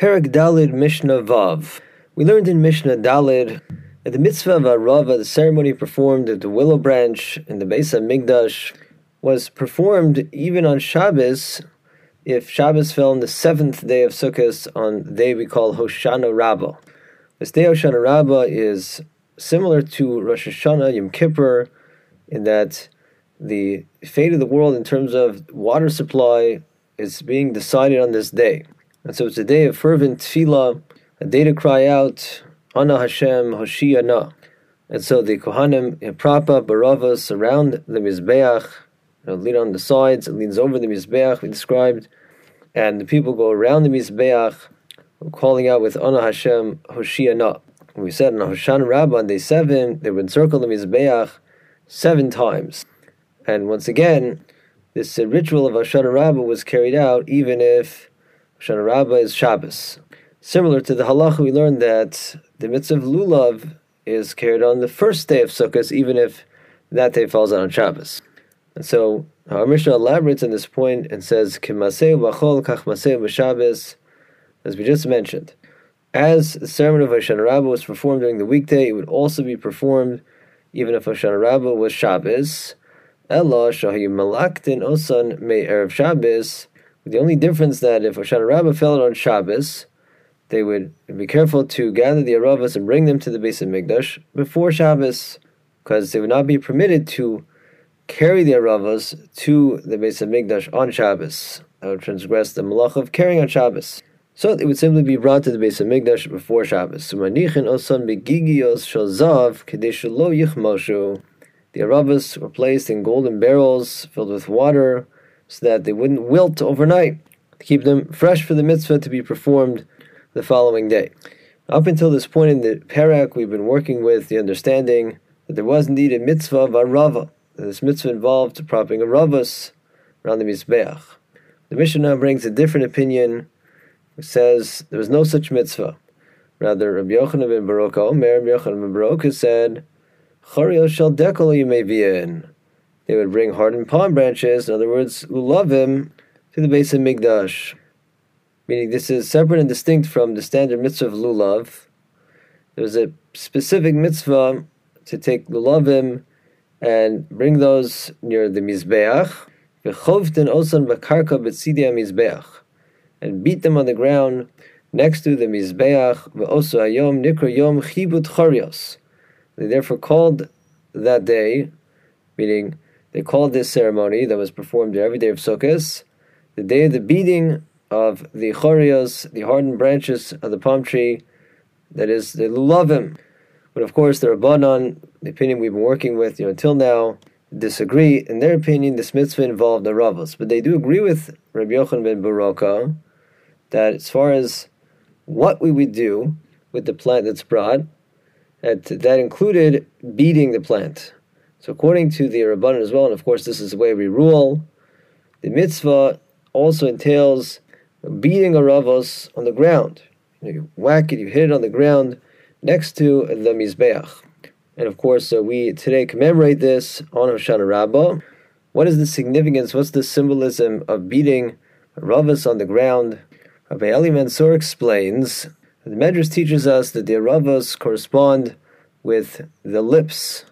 Perek Dalid Mishnah Vav. We learned in Mishnah Dalid that the mitzvah of Arava, the ceremony performed at the willow branch in the Beis HaMikdash, was performed even on Shabbos if Shabbos fell on the seventh day of Sukkot on the day we call Hoshana Rabbah. This day Hoshana Rabbah is similar to Rosh Hashanah Yom Kippur in that the fate of the world in terms of water supply is being decided on this day. And so it's a day of fervent tefillah, a day to cry out, Ana Hashem, Hoshiana. And so the Kohanim prop up aravas around the Mizbeach, lean on the sides, it leans over the Mizbeach, we described, and the people go around the Mizbeach, calling out with Ana Hashem, Hoshiana. We said on Hoshana Rabbah on day seven, they would encircle the Mizbeach seven times. And once again, this ritual of Hoshana Rabbah was carried out even if Hoshana Rabbah is Shabbos. Similar to the halacha, we learned that the mitzvah of lulav is carried on the first day of Sukkot, even if that day falls out on Shabbos. And so our Mishnah elaborates on this point and says, "Kimaseu b'chol kach b'Shabbos," as we just mentioned. As the ceremony of Hoshana Rabbah was performed during the weekday, it would also be performed even if Hoshana Rabbah was Shabbos. Ella shahi malaktin osan may erev Shabbos. The only difference that if Hoshana Rabbah fell on Shabbos, they would be careful to gather the aravas and bring them to the Beis HaMikdash before Shabbos, because they would not be permitted to carry the aravas to the Beis HaMikdash on Shabbos. That would transgress the malach of carrying on Shabbos. So it would simply be brought to the Beis HaMikdash before Shabbos. The aravas were placed in golden barrels filled with water so that they wouldn't wilt overnight, to keep them fresh for the mitzvah to be performed the following day. Up until this point in the perek, we've been working with the understanding that there was indeed a mitzvah of arava. This mitzvah involved propping aravas around the mizbeach. The Mishnah brings a different opinion which says there was no such mitzvah. Rather, Rabbi Yochanan ben Beroka, Omer, Rabbi Yochanan ben Beroka said, Chariel shel dekol you may be in. They would bring hardened palm branches, in other words, lulavim, to the Beis HaMikdash. Meaning this is separate and distinct from the standard mitzvah of lulav. There's a specific mitzvah to take lulavim and bring those near the mizbeach. V'chovten osan b'karka b'tzidia mizbeach and beat them on the ground next to the Mizbeach, also Ayom Nikra Yom Chibut Charios. They therefore called that day, meaning they called this ceremony that was performed every day of Sukkot, the day of the beating of the Charios, the hardened branches of the palm tree, that is the Lulavim. But of course, the Rabbanon, the opinion we've been working with you know, until now, disagree. In their opinion, this mitzvah involved the Ravos. But they do agree with Rabbi Yochanan ben Beroka that as far as what we would do with the plant that's brought, that, that included beating the plant. So according to the Rabbanan as well, and of course this is the way we rule, the mitzvah also entails beating aravos on the ground. You, whack it, you hit it on the ground next to the mizbeach. And of course, uh, we today commemorate this on Hoshana Rabbah. What is the significance? What's the symbolism of beating aravos on the ground? Rabbi Eli Mansour explains the Medrash teaches us that the Aravos correspond with the lips.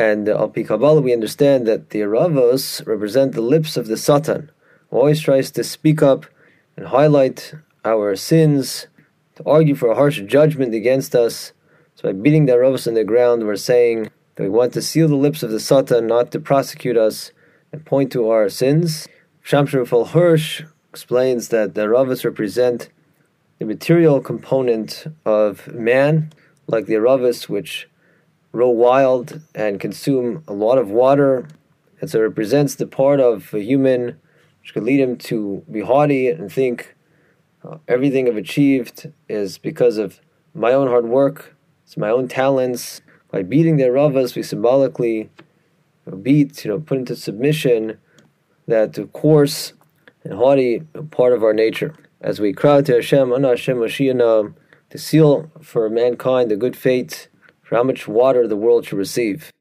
And uh, Kabbalah, we understand that the Aravos represent the lips of the Satan, who always tries to speak up and highlight our sins, to argue for a harsh judgment against us. So by beating the Aravos on the ground, we're saying that we want to seal the lips of the Satan, not to prosecute us and point to our sins. Shimshon Hirsch explains that the Ravas represent the material component of man, like the Ravas, which grow wild and consume a lot of water, and so it represents the part of a human which could lead him to be haughty and think uh, everything I've achieved is because of my own hard work, it's my own talents. By beating the Ravas, we symbolically beat, you know, put into submission that course and haughty part of our nature. As we cry to Hashem, Ana Hashem Mashiach, to seal for mankind the good fate for how much water the world should receive.